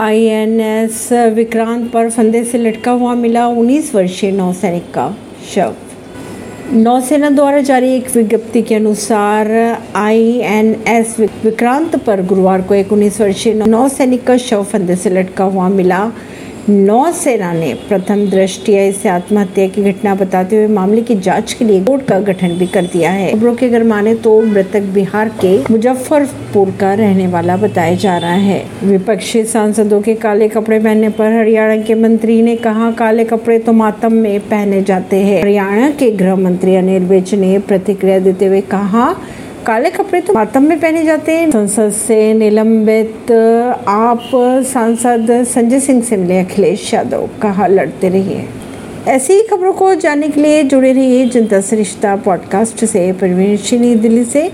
INS Vikrant पर फंदे से लटका हुआ मिला 19 वर्षीय नौसैनिक का शव। नौसेना द्वारा जारी एक विज्ञप्ति के अनुसार आईएनएस विक्रांत पर गुरुवार को एक उन्नीस वर्षीय नौसैनिक का शव फंदे से लटका हुआ मिला। नौसेना ने प्रथम दृष्टिया इसे आत्महत्या की घटना बताते हुए मामले की जाँच के लिए बोर्ड का गठन भी कर दिया है। खबरों के अगर माने तो मृतक बिहार के मुजफ्फरपुर का रहने वाला बताया जा रहा है। विपक्षी सांसदों के काले कपड़े पहनने पर हरियाणा के मंत्री ने कहा, काले कपड़े तो मातम में पहने जाते हैं। हरियाणा के गृह मंत्री अनिल विज ने प्रतिक्रिया देते हुए कहा काले कपड़े तो मातम में पहने जाते हैं। संसद से निलंबित, आप सांसद संजय सिंह से मिले अखिलेश यादव, कहा लड़ते रहिए? ऐसी ही खबरों को जानने के लिए जुड़े रहिए जनता सरिश्ता पॉडकास्ट से। परवीन दिल्ली से।